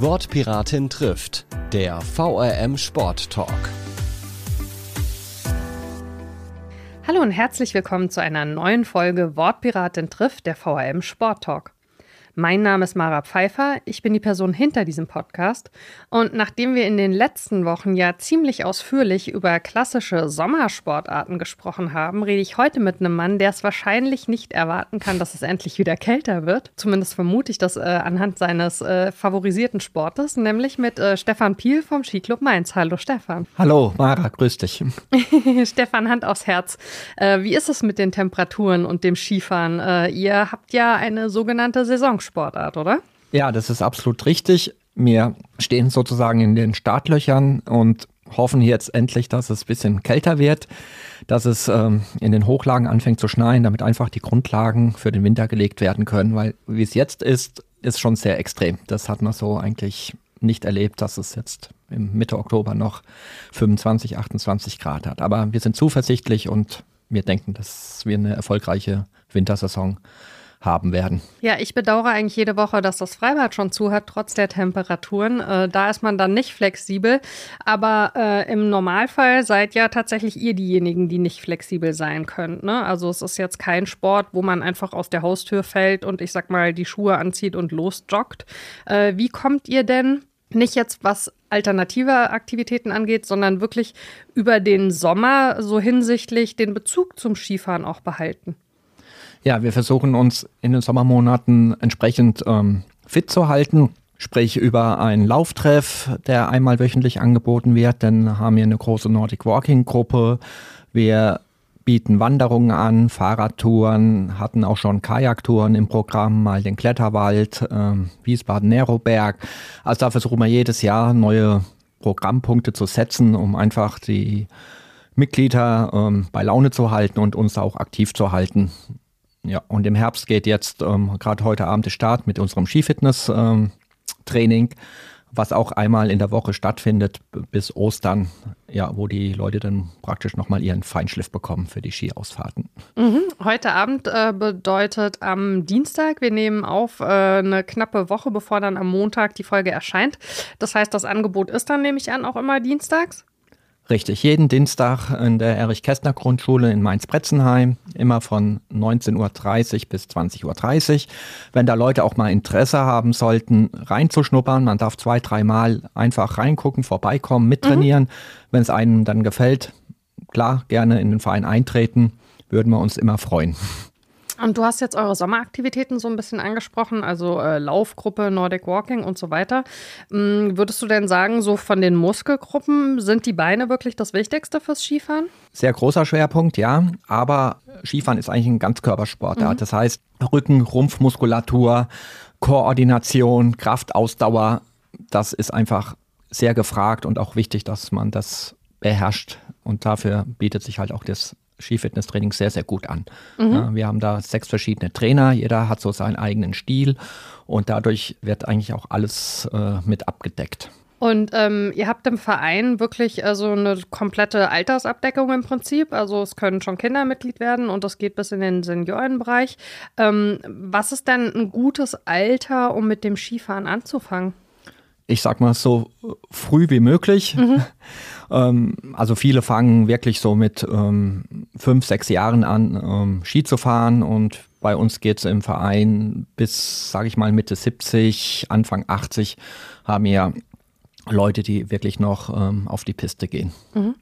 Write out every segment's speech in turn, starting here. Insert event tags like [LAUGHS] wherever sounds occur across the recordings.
Wortpiratin trifft, der VRM Sport Talk. Hallo und herzlich willkommen zu einer neuen Folge Wortpiratin trifft, der VRM Sport Talk. Mein Name ist Mara Pfeiffer, ich bin die Person hinter diesem Podcast und nachdem wir in den letzten Wochen ja ziemlich ausführlich über klassische Sommersportarten gesprochen haben, rede ich heute mit einem Mann, der es wahrscheinlich nicht erwarten kann, dass es endlich wieder kälter wird. Zumindest vermute ich das äh, anhand seines äh, favorisierten Sportes, nämlich mit äh, Stefan Piel vom Skiclub Mainz. Hallo Stefan. Hallo Mara, grüß dich. [LAUGHS] Stefan, Hand aufs Herz. Äh, wie ist es mit den Temperaturen und dem Skifahren? Äh, ihr habt ja eine sogenannte Saison Sportart, oder? Ja, das ist absolut richtig. Wir stehen sozusagen in den Startlöchern und hoffen jetzt endlich, dass es ein bisschen kälter wird, dass es ähm, in den Hochlagen anfängt zu schneien, damit einfach die Grundlagen für den Winter gelegt werden können, weil wie es jetzt ist, ist schon sehr extrem. Das hat man so eigentlich nicht erlebt, dass es jetzt im Mitte Oktober noch 25, 28 Grad hat. Aber wir sind zuversichtlich und wir denken, dass wir eine erfolgreiche Wintersaison haben werden. Ja, ich bedauere eigentlich jede Woche, dass das Freibad schon zu hat, trotz der Temperaturen. Äh, da ist man dann nicht flexibel. Aber äh, im Normalfall seid ja tatsächlich ihr diejenigen, die nicht flexibel sein könnt. Ne? Also es ist jetzt kein Sport, wo man einfach aus der Haustür fällt und ich sag mal die Schuhe anzieht und losjoggt. Äh, wie kommt ihr denn nicht jetzt was alternative Aktivitäten angeht, sondern wirklich über den Sommer so hinsichtlich den Bezug zum Skifahren auch behalten? Ja, wir versuchen uns in den Sommermonaten entsprechend ähm, fit zu halten. Sprich über einen Lauftreff, der einmal wöchentlich angeboten wird. Dann haben wir eine große Nordic Walking Gruppe. Wir bieten Wanderungen an, Fahrradtouren, hatten auch schon Kajaktouren im Programm, mal den Kletterwald, äh, Wiesbaden-Neroberg. Also da versuchen wir jedes Jahr neue Programmpunkte zu setzen, um einfach die Mitglieder ähm, bei Laune zu halten und uns auch aktiv zu halten. Ja, und im Herbst geht jetzt ähm, gerade heute Abend der Start mit unserem Skifitness-Training, ähm, was auch einmal in der Woche stattfindet bis Ostern, ja, wo die Leute dann praktisch nochmal ihren Feinschliff bekommen für die Skiausfahrten. Mhm. Heute Abend äh, bedeutet am Dienstag, wir nehmen auf äh, eine knappe Woche, bevor dann am Montag die Folge erscheint. Das heißt, das Angebot ist dann, nehme ich an, auch immer dienstags? Richtig, jeden Dienstag in der Erich-Kästner-Grundschule in Mainz-Bretzenheim, immer von 19.30 Uhr bis 20.30 Uhr. Wenn da Leute auch mal Interesse haben sollten, reinzuschnuppern, man darf zwei, dreimal einfach reingucken, vorbeikommen, mittrainieren. Mhm. Wenn es einem dann gefällt, klar, gerne in den Verein eintreten, würden wir uns immer freuen. Und du hast jetzt eure Sommeraktivitäten so ein bisschen angesprochen, also äh, Laufgruppe, Nordic Walking und so weiter. Ähm, würdest du denn sagen, so von den Muskelgruppen sind die Beine wirklich das Wichtigste fürs Skifahren? Sehr großer Schwerpunkt, ja. Aber Skifahren ist eigentlich ein Ganzkörpersportart. Mhm. Das heißt, Rücken, Rumpfmuskulatur, Koordination, Kraft, Ausdauer, das ist einfach sehr gefragt und auch wichtig, dass man das beherrscht. Und dafür bietet sich halt auch das Skifitnesstraining sehr, sehr gut an. Mhm. Ja, wir haben da sechs verschiedene Trainer, jeder hat so seinen eigenen Stil und dadurch wird eigentlich auch alles äh, mit abgedeckt. Und ähm, ihr habt im Verein wirklich äh, so eine komplette Altersabdeckung im Prinzip. Also es können schon Kinder Mitglied werden und das geht bis in den Seniorenbereich. Ähm, was ist denn ein gutes Alter, um mit dem Skifahren anzufangen? Ich sag mal so früh wie möglich. Mhm. [LAUGHS] Ähm, also viele fangen wirklich so mit ähm, fünf, sechs Jahren an, ähm, Ski zu fahren und bei uns geht es im Verein bis, sage ich mal, Mitte 70, Anfang 80 haben wir Leute, die wirklich noch ähm, auf die Piste gehen. Mhm.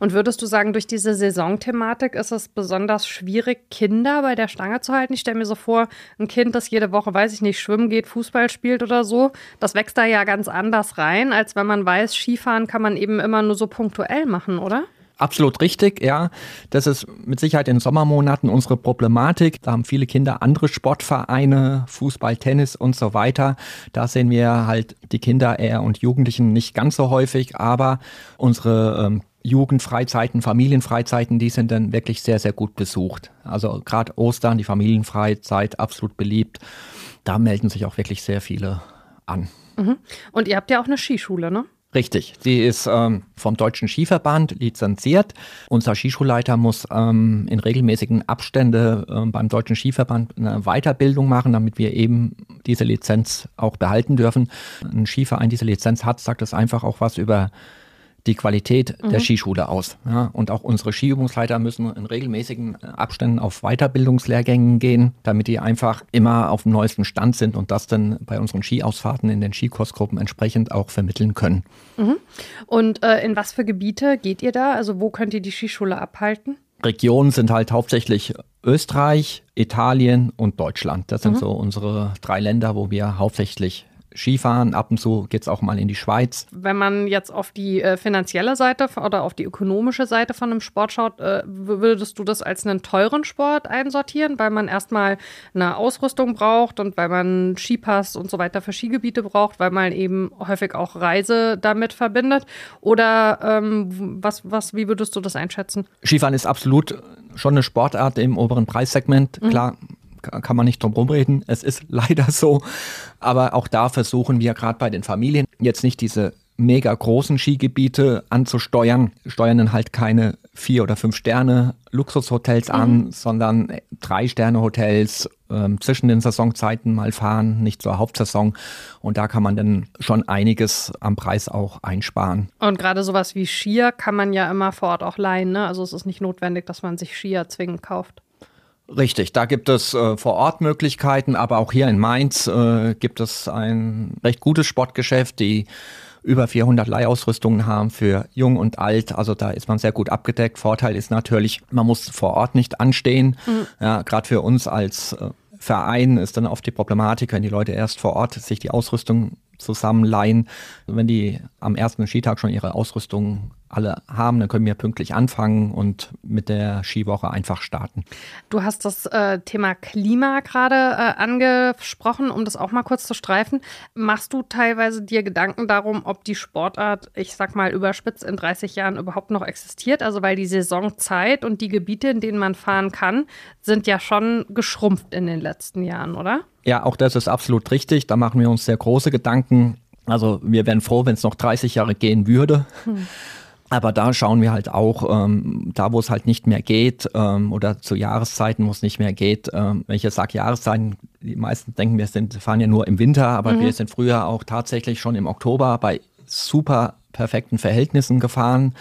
Und würdest du sagen, durch diese Saisonthematik ist es besonders schwierig, Kinder bei der Stange zu halten? Ich stelle mir so vor, ein Kind, das jede Woche, weiß ich nicht, schwimmen geht, Fußball spielt oder so, das wächst da ja ganz anders rein, als wenn man weiß, Skifahren kann man eben immer nur so punktuell machen, oder? Absolut richtig, ja. Das ist mit Sicherheit in Sommermonaten unsere Problematik. Da haben viele Kinder andere Sportvereine, Fußball, Tennis und so weiter. Da sehen wir halt die Kinder eher und Jugendlichen nicht ganz so häufig, aber unsere ähm, Jugendfreizeiten, Familienfreizeiten, die sind dann wirklich sehr, sehr gut besucht. Also gerade Ostern, die Familienfreizeit, absolut beliebt. Da melden sich auch wirklich sehr viele an. Mhm. Und ihr habt ja auch eine Skischule, ne? Richtig, sie ist ähm, vom Deutschen Skiverband lizenziert. Unser Skischulleiter muss ähm, in regelmäßigen Abständen ähm, beim Deutschen Skiverband eine Weiterbildung machen, damit wir eben diese Lizenz auch behalten dürfen. Ein Skiverein diese Lizenz hat, sagt das einfach auch was über die Qualität mhm. der Skischule aus. Ja, und auch unsere Skiübungsleiter müssen in regelmäßigen Abständen auf Weiterbildungslehrgängen gehen, damit die einfach immer auf dem neuesten Stand sind und das dann bei unseren Skiausfahrten in den Skikursgruppen entsprechend auch vermitteln können. Mhm. Und äh, in was für Gebiete geht ihr da? Also wo könnt ihr die Skischule abhalten? Regionen sind halt hauptsächlich Österreich, Italien und Deutschland. Das sind mhm. so unsere drei Länder, wo wir hauptsächlich Skifahren, ab und zu geht es auch mal in die Schweiz. Wenn man jetzt auf die äh, finanzielle Seite oder auf die ökonomische Seite von einem Sport schaut, äh, würdest du das als einen teuren Sport einsortieren, weil man erstmal eine Ausrüstung braucht und weil man Skipass und so weiter für Skigebiete braucht, weil man eben häufig auch Reise damit verbindet? Oder ähm, was, was, wie würdest du das einschätzen? Skifahren ist absolut schon eine Sportart im oberen Preissegment. Mhm. Klar, kann man nicht drum rumreden. Es ist [LAUGHS] leider so. Aber auch da versuchen wir gerade bei den Familien jetzt nicht diese mega großen Skigebiete anzusteuern, steuern dann halt keine vier oder fünf Sterne Luxushotels an, mhm. sondern drei Sterne Hotels ähm, zwischen den Saisonzeiten mal fahren, nicht zur Hauptsaison. Und da kann man dann schon einiges am Preis auch einsparen. Und gerade sowas wie Skier kann man ja immer vor Ort auch leihen. Ne? Also es ist nicht notwendig, dass man sich Skier zwingend kauft. Richtig, da gibt es äh, vor Ort Möglichkeiten, aber auch hier in Mainz äh, gibt es ein recht gutes Sportgeschäft, die über 400 Leihausrüstungen haben für jung und alt. Also da ist man sehr gut abgedeckt. Vorteil ist natürlich, man muss vor Ort nicht anstehen. Mhm. Ja, Gerade für uns als äh, Verein ist dann oft die Problematik, wenn die Leute erst vor Ort sich die Ausrüstung zusammenleihen. Wenn die am ersten Skitag schon ihre Ausrüstung alle haben, dann können wir pünktlich anfangen und mit der Skiwoche einfach starten. Du hast das äh, Thema Klima gerade äh, angesprochen, um das auch mal kurz zu streifen. Machst du teilweise dir Gedanken darum, ob die Sportart, ich sag mal überspitzt, in 30 Jahren überhaupt noch existiert? Also weil die Saisonzeit und die Gebiete, in denen man fahren kann, sind ja schon geschrumpft in den letzten Jahren, oder? Ja, auch das ist absolut richtig. Da machen wir uns sehr große Gedanken. Also wir wären froh, wenn es noch 30 Jahre gehen würde. Hm. Aber da schauen wir halt auch, ähm, da wo es halt nicht mehr geht ähm, oder zu Jahreszeiten, wo es nicht mehr geht. Ähm, wenn ich jetzt sage Jahreszeiten, die meisten denken, wir sind, fahren ja nur im Winter, aber mhm. wir sind früher auch tatsächlich schon im Oktober bei super perfekten Verhältnissen gefahren.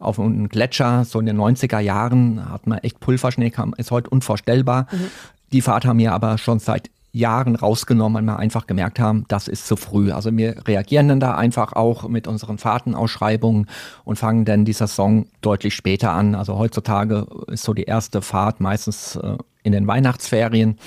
Auf einem Gletscher, so in den 90er Jahren, hat man echt Pulverschnee, kam, ist heute unvorstellbar. Mhm. Die Fahrt haben wir aber schon seit Jahren rausgenommen, weil wir einfach gemerkt haben, das ist zu früh. Also wir reagieren dann da einfach auch mit unseren Fahrtenausschreibungen und fangen dann die Saison deutlich später an. Also heutzutage ist so die erste Fahrt meistens äh, in den Weihnachtsferien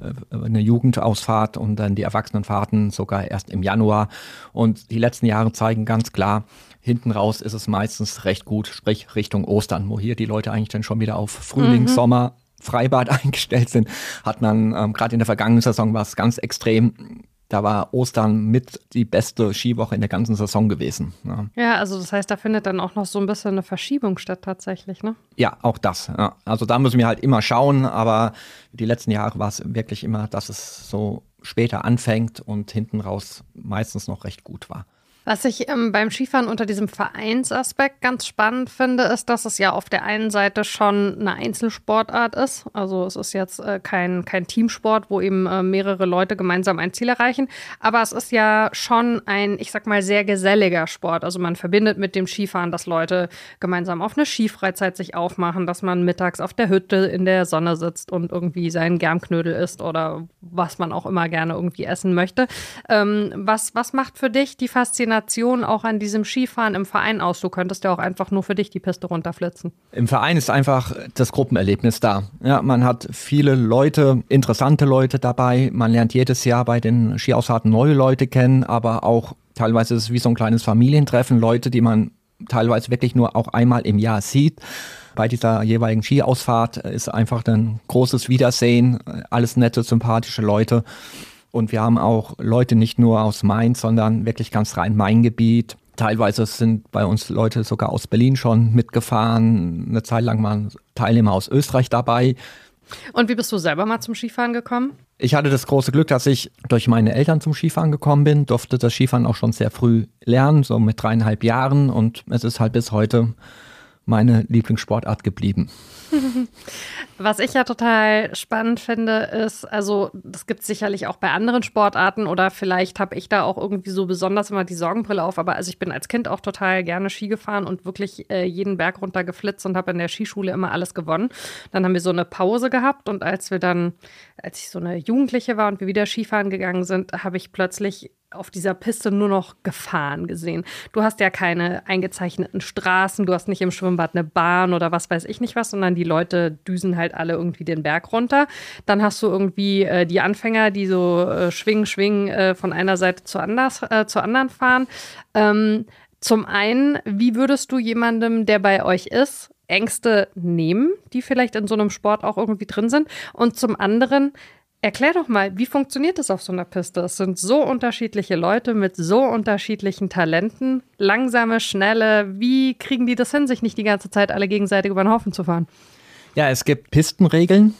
äh, eine Jugendausfahrt und dann die Erwachsenenfahrten sogar erst im Januar. Und die letzten Jahre zeigen ganz klar, hinten raus ist es meistens recht gut, sprich Richtung Ostern, wo hier die Leute eigentlich dann schon wieder auf Frühling, mhm. Sommer Freibad [LAUGHS] eingestellt sind, hat man ähm, gerade in der vergangenen Saison war es ganz extrem. Da war Ostern mit die beste Skiwoche in der ganzen Saison gewesen. Ja. ja. also das heißt, da findet dann auch noch so ein bisschen eine Verschiebung statt tatsächlich, ne? Ja, auch das. Ja. Also da müssen wir halt immer schauen, aber die letzten Jahre war es wirklich immer, dass es so später anfängt und hinten raus meistens noch recht gut war. Was ich ähm, beim Skifahren unter diesem Vereinsaspekt ganz spannend finde, ist, dass es ja auf der einen Seite schon eine Einzelsportart ist. Also es ist jetzt äh, kein, kein Teamsport, wo eben äh, mehrere Leute gemeinsam ein Ziel erreichen. Aber es ist ja schon ein, ich sag mal, sehr geselliger Sport. Also man verbindet mit dem Skifahren, dass Leute gemeinsam auf eine Skifreizeit sich aufmachen, dass man mittags auf der Hütte in der Sonne sitzt und irgendwie seinen Germknödel isst oder was man auch immer gerne irgendwie essen möchte. Ähm, was, was macht für dich die Faszination? Faszination auch an diesem Skifahren im Verein aus? Du könntest ja auch einfach nur für dich die Piste runterflitzen. Im Verein ist einfach das Gruppenerlebnis da. Ja, man hat viele Leute, interessante Leute dabei. Man lernt jedes Jahr bei den Skiausfahrten neue Leute kennen, aber auch teilweise ist es wie so ein kleines Familientreffen. Leute, die man teilweise wirklich nur auch einmal im Jahr sieht. Bei dieser jeweiligen Skiausfahrt ist einfach ein großes Wiedersehen, alles nette, sympathische Leute. Und wir haben auch Leute nicht nur aus Mainz, sondern wirklich ganz Rhein-Main-Gebiet. Teilweise sind bei uns Leute sogar aus Berlin schon mitgefahren. Eine Zeit lang waren Teilnehmer aus Österreich dabei. Und wie bist du selber mal zum Skifahren gekommen? Ich hatte das große Glück, dass ich durch meine Eltern zum Skifahren gekommen bin, durfte das Skifahren auch schon sehr früh lernen, so mit dreieinhalb Jahren. Und es ist halt bis heute meine Lieblingssportart geblieben. [LAUGHS] Was ich ja total spannend finde, ist, also das gibt es sicherlich auch bei anderen Sportarten oder vielleicht habe ich da auch irgendwie so besonders immer die Sorgenbrille auf, aber also ich bin als Kind auch total gerne Ski gefahren und wirklich äh, jeden Berg runter geflitzt und habe in der Skischule immer alles gewonnen. Dann haben wir so eine Pause gehabt und als wir dann, als ich so eine Jugendliche war und wir wieder Skifahren gegangen sind, habe ich plötzlich auf dieser Piste nur noch Gefahren gesehen. Du hast ja keine eingezeichneten Straßen, du hast nicht im Schwimmbad eine Bahn oder was weiß ich nicht was, sondern die Leute düsen halt alle irgendwie den Berg runter. Dann hast du irgendwie äh, die Anfänger, die so äh, schwingen, schwingen äh, von einer Seite zur, anders, äh, zur anderen fahren. Ähm, zum einen, wie würdest du jemandem, der bei euch ist, Ängste nehmen, die vielleicht in so einem Sport auch irgendwie drin sind? Und zum anderen, Erklär doch mal, wie funktioniert das auf so einer Piste? Es sind so unterschiedliche Leute mit so unterschiedlichen Talenten. Langsame, schnelle. Wie kriegen die das hin, sich nicht die ganze Zeit alle gegenseitig über den Haufen zu fahren? Ja, es gibt Pistenregeln,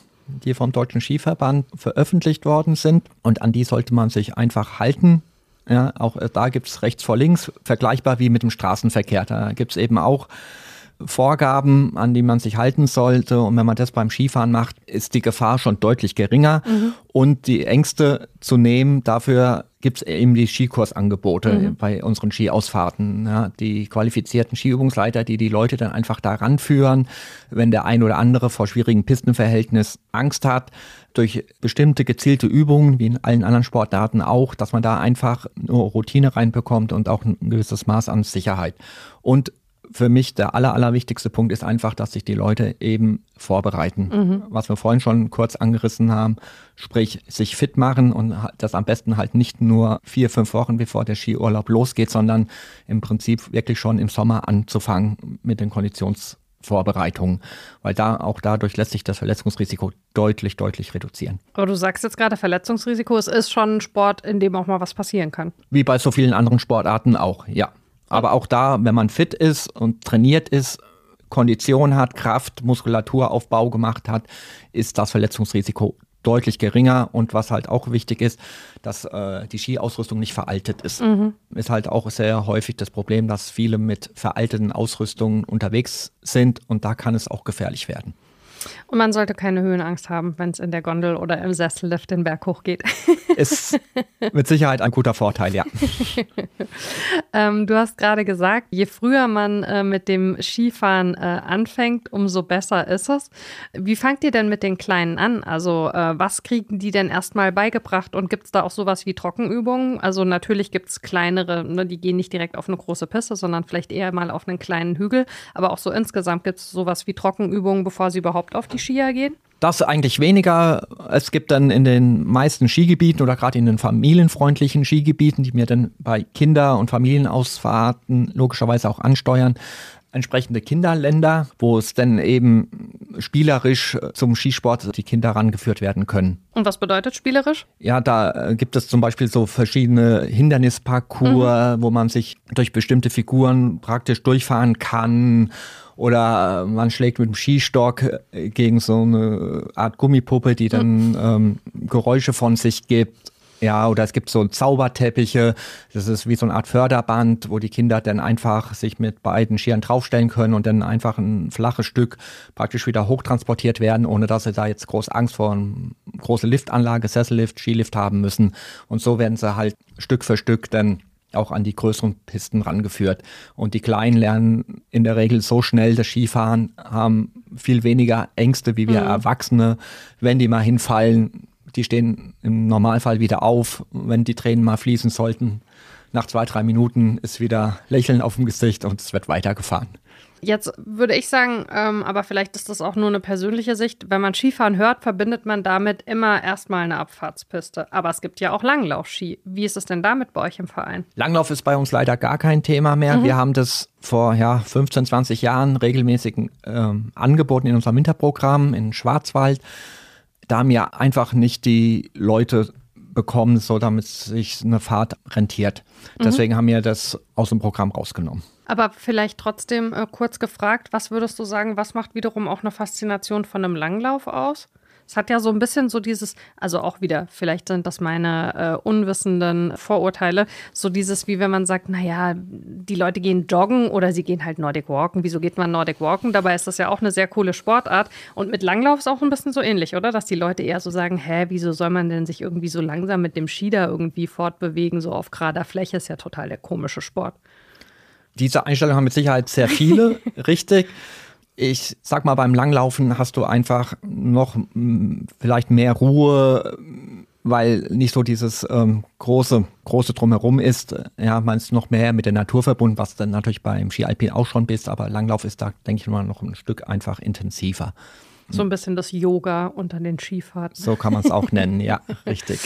die vom Deutschen Skiverband veröffentlicht worden sind. Und an die sollte man sich einfach halten. Ja, auch da gibt es rechts vor links, vergleichbar wie mit dem Straßenverkehr. Da gibt es eben auch Vorgaben, an die man sich halten sollte. Und wenn man das beim Skifahren macht, ist die Gefahr schon deutlich geringer. Mhm. Und die Ängste zu nehmen, dafür gibt es eben die Skikursangebote mhm. bei unseren Skiausfahrten. Ja, die qualifizierten Skiübungsleiter, die die Leute dann einfach daran führen, wenn der ein oder andere vor schwierigen Pistenverhältnis Angst hat, durch bestimmte gezielte Übungen, wie in allen anderen Sportarten auch, dass man da einfach nur Routine reinbekommt und auch ein gewisses Maß an Sicherheit. Und für mich der aller, allerwichtigste Punkt ist einfach, dass sich die Leute eben vorbereiten. Mhm. Was wir vorhin schon kurz angerissen haben, sprich sich fit machen und das am besten halt nicht nur vier, fünf Wochen bevor der Skiurlaub losgeht, sondern im Prinzip wirklich schon im Sommer anzufangen mit den Konditionsvorbereitungen, weil da auch dadurch lässt sich das Verletzungsrisiko deutlich, deutlich reduzieren. Aber du sagst jetzt gerade Verletzungsrisiko, es ist schon ein Sport, in dem auch mal was passieren kann. Wie bei so vielen anderen Sportarten auch, ja. Aber auch da, wenn man fit ist und trainiert ist, Kondition hat, Kraft, Muskulaturaufbau gemacht hat, ist das Verletzungsrisiko deutlich geringer. Und was halt auch wichtig ist, dass äh, die Skiausrüstung nicht veraltet ist. Mhm. Ist halt auch sehr häufig das Problem, dass viele mit veralteten Ausrüstungen unterwegs sind und da kann es auch gefährlich werden. Und man sollte keine Höhenangst haben, wenn es in der Gondel oder im Sessellift den Berg hochgeht. [LAUGHS] Ist mit Sicherheit ein guter Vorteil, ja. [LAUGHS] ähm, du hast gerade gesagt, je früher man äh, mit dem Skifahren äh, anfängt, umso besser ist es. Wie fangt ihr denn mit den Kleinen an? Also äh, was kriegen die denn erstmal beigebracht und gibt es da auch sowas wie Trockenübungen? Also natürlich gibt es kleinere, ne, die gehen nicht direkt auf eine große Piste, sondern vielleicht eher mal auf einen kleinen Hügel. Aber auch so insgesamt gibt es sowas wie Trockenübungen, bevor sie überhaupt auf die Skier gehen? Das eigentlich weniger. Es gibt dann in den meisten Skigebieten oder gerade in den familienfreundlichen Skigebieten, die mir dann bei Kinder- und Familienausfahrten logischerweise auch ansteuern, entsprechende Kinderländer, wo es dann eben spielerisch zum Skisport die Kinder rangeführt werden können. Und was bedeutet spielerisch? Ja, da äh, gibt es zum Beispiel so verschiedene Hindernisparcours, mhm. wo man sich durch bestimmte Figuren praktisch durchfahren kann oder man schlägt mit dem Skistock äh, gegen so eine Art Gummipuppe, die dann mhm. ähm, Geräusche von sich gibt. Ja, oder es gibt so Zauberteppiche, das ist wie so eine Art Förderband, wo die Kinder dann einfach sich mit beiden Skiern draufstellen können und dann einfach ein flaches Stück praktisch wieder hochtransportiert werden, ohne dass sie da jetzt groß Angst vor einer großen Liftanlage, Sessellift, Skilift haben müssen. Und so werden sie halt Stück für Stück dann auch an die größeren Pisten rangeführt. Und die Kleinen lernen in der Regel so schnell das Skifahren, haben viel weniger Ängste wie wir mhm. Erwachsene. Wenn die mal hinfallen, die stehen im Normalfall wieder auf. Wenn die Tränen mal fließen sollten, nach zwei, drei Minuten ist wieder Lächeln auf dem Gesicht und es wird weitergefahren. Jetzt würde ich sagen, ähm, aber vielleicht ist das auch nur eine persönliche Sicht. Wenn man Skifahren hört, verbindet man damit immer erstmal eine Abfahrtspiste. Aber es gibt ja auch Langlaufski. Wie ist es denn damit bei euch im Verein? Langlauf ist bei uns leider gar kein Thema mehr. Mhm. Wir haben das vor ja, 15, 20 Jahren regelmäßig ähm, angeboten in unserem Winterprogramm in Schwarzwald. Da haben ja einfach nicht die Leute bekommen, so damit sich eine Fahrt rentiert. Mhm. Deswegen haben wir das aus dem Programm rausgenommen. Aber vielleicht trotzdem äh, kurz gefragt, was würdest du sagen, was macht wiederum auch eine Faszination von einem Langlauf aus? Es hat ja so ein bisschen so dieses, also auch wieder, vielleicht sind das meine äh, unwissenden Vorurteile, so dieses, wie wenn man sagt, naja, die Leute gehen joggen oder sie gehen halt Nordic Walken. Wieso geht man Nordic Walken? Dabei ist das ja auch eine sehr coole Sportart. Und mit Langlauf ist auch ein bisschen so ähnlich, oder? Dass die Leute eher so sagen, hä, wieso soll man denn sich irgendwie so langsam mit dem Ski da irgendwie fortbewegen, so auf gerader Fläche? Ist ja total der komische Sport. Diese Einstellung haben mit Sicherheit sehr viele, [LAUGHS] richtig ich sag mal, beim Langlaufen hast du einfach noch hm, vielleicht mehr Ruhe, weil nicht so dieses ähm, große, große Drumherum ist. Ja, man ist noch mehr mit der Natur verbunden, was dann natürlich beim Ski Alpin auch schon bist, aber Langlauf ist da, denke ich mal, noch ein Stück einfach intensiver. So ein bisschen das Yoga unter den Skifahrten. So kann man es auch nennen, ja, [LAUGHS] richtig.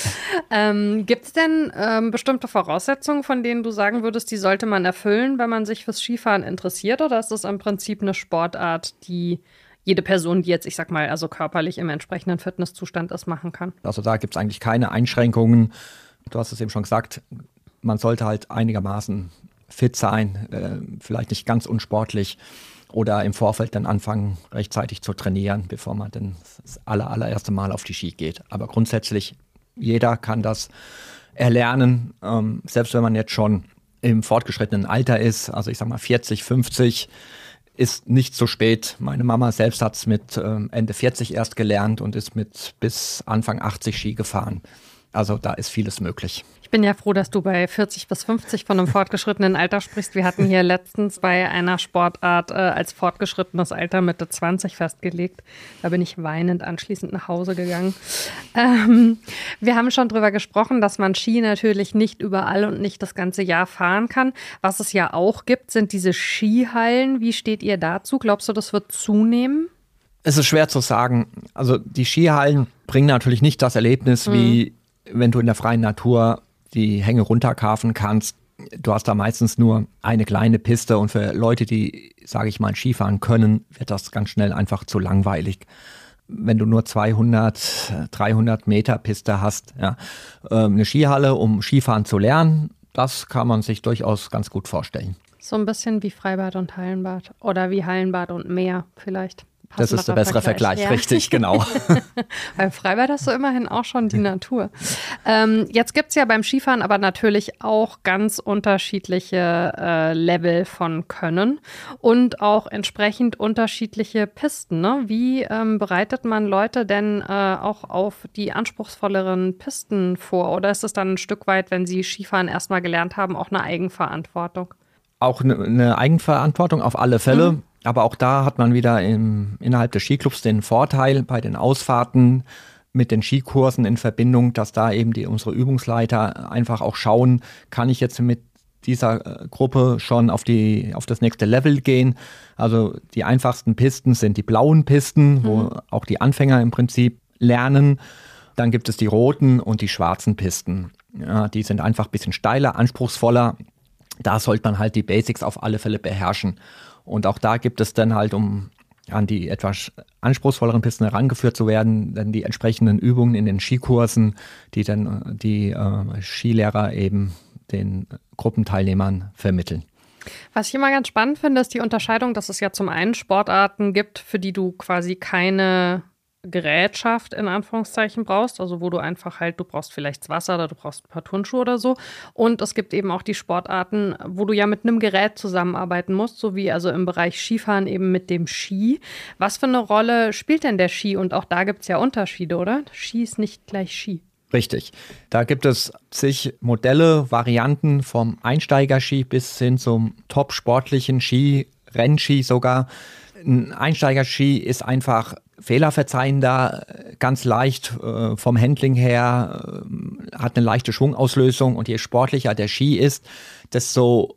Ähm, Gibt es denn ähm, bestimmte Voraussetzungen, von denen du sagen würdest, die sollte man erfüllen, wenn man sich fürs Skifahren interessiert? Oder ist das im Prinzip eine Sportart, die jede Person, die jetzt, ich sag mal, also körperlich im entsprechenden Fitnesszustand ist, machen kann? Also da gibt es eigentlich keine Einschränkungen. Du hast es eben schon gesagt, man sollte halt einigermaßen fit sein, äh, vielleicht nicht ganz unsportlich oder im Vorfeld dann anfangen, rechtzeitig zu trainieren, bevor man dann das aller, allererste Mal auf die Ski geht. Aber grundsätzlich, jeder kann das erlernen, ähm, selbst wenn man jetzt schon im fortgeschrittenen Alter ist, also ich sag mal 40, 50, ist nicht so spät. Meine Mama selbst hat es mit ähm, Ende 40 erst gelernt und ist mit bis Anfang 80 Ski gefahren. Also da ist vieles möglich. Ich bin ja froh, dass du bei 40 bis 50 von einem fortgeschrittenen Alter sprichst. Wir hatten hier letztens bei einer Sportart äh, als fortgeschrittenes Alter Mitte 20 festgelegt. Da bin ich weinend anschließend nach Hause gegangen. Ähm, wir haben schon darüber gesprochen, dass man Ski natürlich nicht überall und nicht das ganze Jahr fahren kann. Was es ja auch gibt, sind diese Skihallen. Wie steht ihr dazu? Glaubst du, das wird zunehmen? Es ist schwer zu sagen. Also die Skihallen bringen natürlich nicht das Erlebnis, mhm. wie wenn du in der freien Natur die Hänge runterkarfen kannst. Du hast da meistens nur eine kleine Piste und für Leute, die, sage ich mal, Skifahren können, wird das ganz schnell einfach zu langweilig. Wenn du nur 200, 300 Meter Piste hast, ja. Ähm, eine Skihalle, um Skifahren zu lernen, das kann man sich durchaus ganz gut vorstellen. So ein bisschen wie Freibad und Hallenbad oder wie Hallenbad und Meer vielleicht. Das ist der bessere Vergleich, Vergleich. Ja. richtig, genau. [LAUGHS] beim Freibad hast du immerhin auch schon die Natur. Ähm, jetzt gibt es ja beim Skifahren aber natürlich auch ganz unterschiedliche äh, Level von Können und auch entsprechend unterschiedliche Pisten. Ne? Wie ähm, bereitet man Leute denn äh, auch auf die anspruchsvolleren Pisten vor? Oder ist es dann ein Stück weit, wenn sie Skifahren erstmal gelernt haben, auch eine Eigenverantwortung? Auch eine, eine Eigenverantwortung auf alle Fälle. Mhm. Aber auch da hat man wieder im, innerhalb des Skiclubs den Vorteil bei den Ausfahrten mit den Skikursen in Verbindung, dass da eben die, unsere Übungsleiter einfach auch schauen, kann ich jetzt mit dieser äh, Gruppe schon auf, die, auf das nächste Level gehen. Also die einfachsten Pisten sind die blauen Pisten, mhm. wo auch die Anfänger im Prinzip lernen. Dann gibt es die roten und die schwarzen Pisten. Ja, die sind einfach ein bisschen steiler, anspruchsvoller. Da sollte man halt die Basics auf alle Fälle beherrschen. Und auch da gibt es dann halt, um an die etwas anspruchsvolleren Pisten herangeführt zu werden, dann die entsprechenden Übungen in den Skikursen, die dann die äh, Skilehrer eben den Gruppenteilnehmern vermitteln. Was ich immer ganz spannend finde, ist die Unterscheidung, dass es ja zum einen Sportarten gibt, für die du quasi keine Gerätschaft in Anführungszeichen brauchst, also wo du einfach halt, du brauchst vielleicht Wasser oder du brauchst ein paar Turnschuhe oder so. Und es gibt eben auch die Sportarten, wo du ja mit einem Gerät zusammenarbeiten musst, so wie also im Bereich Skifahren eben mit dem Ski. Was für eine Rolle spielt denn der Ski? Und auch da gibt es ja Unterschiede, oder? Ski ist nicht gleich Ski. Richtig. Da gibt es zig Modelle, Varianten vom Einsteigerski bis hin zum top sportlichen Ski, Rennski sogar. Ein Einsteigerski ist einfach fehlerverzeihender, ganz leicht äh, vom Handling her, äh, hat eine leichte Schwungauslösung und je sportlicher der Ski ist, desto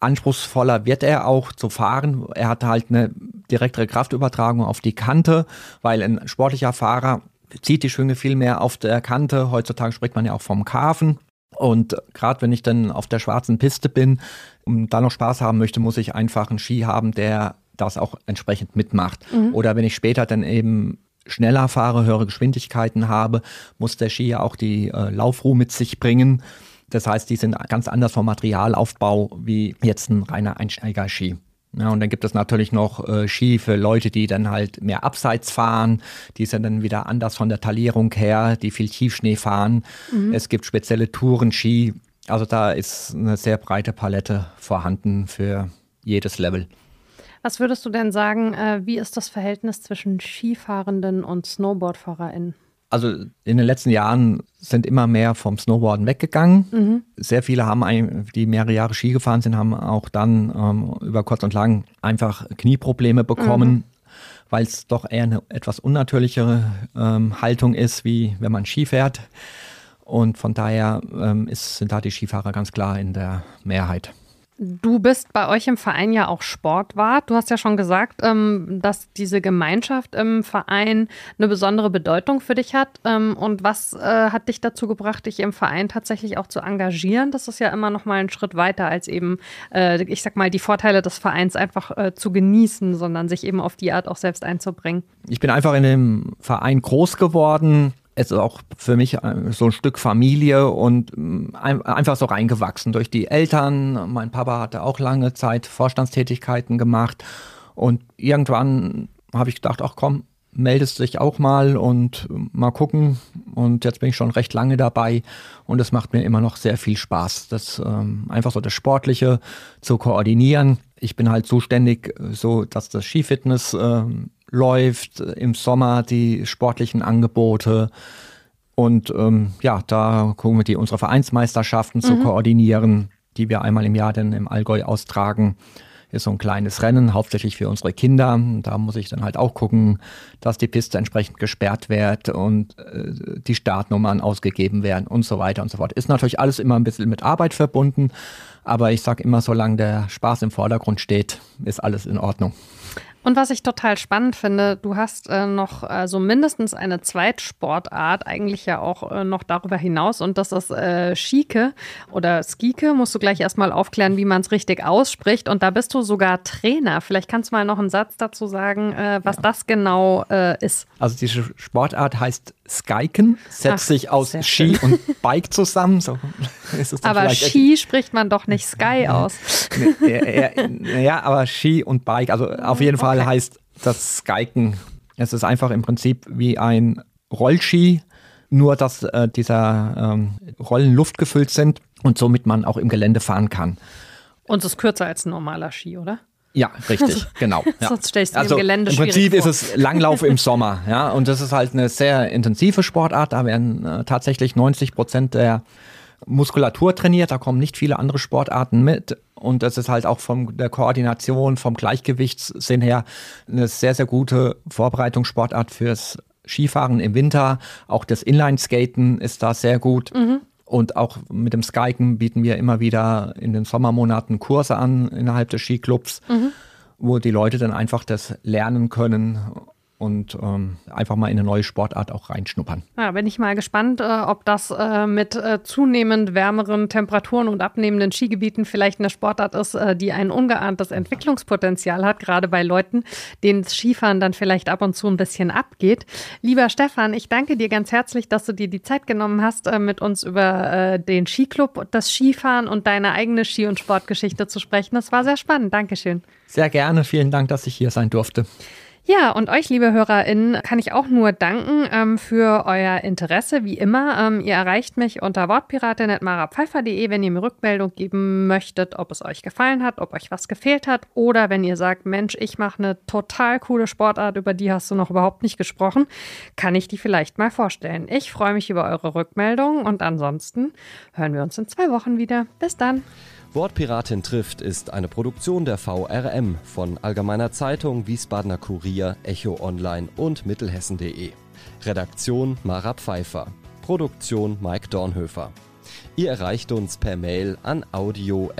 anspruchsvoller wird er auch zu fahren. Er hat halt eine direktere Kraftübertragung auf die Kante, weil ein sportlicher Fahrer zieht die Schwünge viel mehr auf der Kante. Heutzutage spricht man ja auch vom Karfen. Und gerade wenn ich dann auf der schwarzen Piste bin und da noch Spaß haben möchte, muss ich einfach einen Ski haben, der das auch entsprechend mitmacht. Mhm. Oder wenn ich später dann eben schneller fahre, höhere Geschwindigkeiten habe, muss der Ski ja auch die äh, Laufruhe mit sich bringen. Das heißt, die sind ganz anders vom Materialaufbau wie jetzt ein reiner Einsteiger-Ski. Ja, und dann gibt es natürlich noch äh, Ski für Leute, die dann halt mehr abseits fahren. Die sind dann wieder anders von der Talierung her, die viel Tiefschnee fahren. Mhm. Es gibt spezielle Tourenski. Also da ist eine sehr breite Palette vorhanden für jedes Level. Was würdest du denn sagen, äh, wie ist das Verhältnis zwischen Skifahrenden und SnowboardfahrerInnen? Also in den letzten Jahren sind immer mehr vom Snowboarden weggegangen. Mhm. Sehr viele haben, die mehrere Jahre Ski gefahren sind, haben auch dann ähm, über kurz und lang einfach Knieprobleme bekommen, mhm. weil es doch eher eine etwas unnatürlichere ähm, Haltung ist, wie wenn man Ski fährt. Und von daher ähm, ist, sind da die Skifahrer ganz klar in der Mehrheit. Du bist bei euch im Verein ja auch Sportwart. Du hast ja schon gesagt, ähm, dass diese Gemeinschaft im Verein eine besondere Bedeutung für dich hat. Ähm, und was äh, hat dich dazu gebracht, dich im Verein tatsächlich auch zu engagieren? Das ist ja immer noch mal ein Schritt weiter, als eben, äh, ich sag mal, die Vorteile des Vereins einfach äh, zu genießen, sondern sich eben auf die Art auch selbst einzubringen. Ich bin einfach in dem Verein groß geworden es ist auch für mich äh, so ein Stück Familie und mm, einfach so reingewachsen durch die Eltern. Mein Papa hatte auch lange Zeit Vorstandstätigkeiten gemacht und irgendwann habe ich gedacht, ach komm, meldest dich auch mal und mal gucken. Und jetzt bin ich schon recht lange dabei und es macht mir immer noch sehr viel Spaß, das ähm, einfach so das Sportliche zu koordinieren. Ich bin halt zuständig, so dass das Skifitness ähm, läuft, im Sommer die sportlichen Angebote. Und ähm, ja, da gucken wir die unsere Vereinsmeisterschaften mhm. zu koordinieren, die wir einmal im Jahr dann im Allgäu austragen. Ist so ein kleines Rennen, hauptsächlich für unsere Kinder. Da muss ich dann halt auch gucken, dass die Piste entsprechend gesperrt wird und äh, die Startnummern ausgegeben werden und so weiter und so fort. Ist natürlich alles immer ein bisschen mit Arbeit verbunden, aber ich sage immer, solange der Spaß im Vordergrund steht, ist alles in Ordnung. Und was ich total spannend finde, du hast äh, noch äh, so mindestens eine Zweitsportart, eigentlich ja auch äh, noch darüber hinaus, und das ist äh, Skike oder Skike. Musst du gleich erstmal aufklären, wie man es richtig ausspricht. Und da bist du sogar Trainer. Vielleicht kannst du mal noch einen Satz dazu sagen, äh, was ja. das genau äh, ist. Also diese Sportart heißt Skiken, setzt Ach, sich aus Ski schön. und Bike zusammen. So [LAUGHS] aber Ski spricht man doch nicht Sky aus. ja, aber Ski und Bike, also auf jeden Fall okay. heißt das Skiken. Es ist einfach im Prinzip wie ein Rollski, nur dass äh, dieser ähm, Rollen luftgefüllt sind und somit man auch im Gelände fahren kann. Und es ist kürzer als ein normaler Ski, oder? Ja, richtig, [LAUGHS] genau. Ja. Sonst stellst du also im Gelände Im Prinzip vor. ist es Langlauf im Sommer, ja, und das ist halt eine sehr intensive Sportart. Da werden äh, tatsächlich 90 Prozent der Muskulatur trainiert. Da kommen nicht viele andere Sportarten mit. Und das ist halt auch von der Koordination, vom Gleichgewichtssinn her eine sehr, sehr gute Vorbereitungssportart fürs Skifahren im Winter. Auch das Inline-Skaten ist da sehr gut. Mhm. Und auch mit dem Skiken bieten wir immer wieder in den Sommermonaten Kurse an innerhalb des Skiclubs, mhm. wo die Leute dann einfach das lernen können und ähm, einfach mal in eine neue Sportart auch reinschnuppern. Ja, bin ich mal gespannt, äh, ob das äh, mit äh, zunehmend wärmeren Temperaturen und abnehmenden Skigebieten vielleicht eine Sportart ist, äh, die ein ungeahntes Entwicklungspotenzial hat, gerade bei Leuten, denen das Skifahren dann vielleicht ab und zu ein bisschen abgeht. Lieber Stefan, ich danke dir ganz herzlich, dass du dir die Zeit genommen hast, äh, mit uns über äh, den Skiclub, das Skifahren und deine eigene Ski- und Sportgeschichte zu sprechen. Das war sehr spannend. Dankeschön. Sehr gerne. Vielen Dank, dass ich hier sein durfte. Ja, und euch, liebe HörerInnen, kann ich auch nur danken ähm, für euer Interesse, wie immer. Ähm, ihr erreicht mich unter wortpiratin.marapfeifer.de, wenn ihr mir Rückmeldung geben möchtet, ob es euch gefallen hat, ob euch was gefehlt hat oder wenn ihr sagt, Mensch, ich mache eine total coole Sportart, über die hast du noch überhaupt nicht gesprochen, kann ich die vielleicht mal vorstellen. Ich freue mich über eure Rückmeldungen und ansonsten hören wir uns in zwei Wochen wieder. Bis dann. Wortpiratin trifft ist eine Produktion der VRM von Allgemeiner Zeitung, Wiesbadener Kurier, Echo Online und Mittelhessen.de. Redaktion Mara Pfeiffer. Produktion Mike Dornhöfer. Ihr erreicht uns per Mail an audio.vrm.de.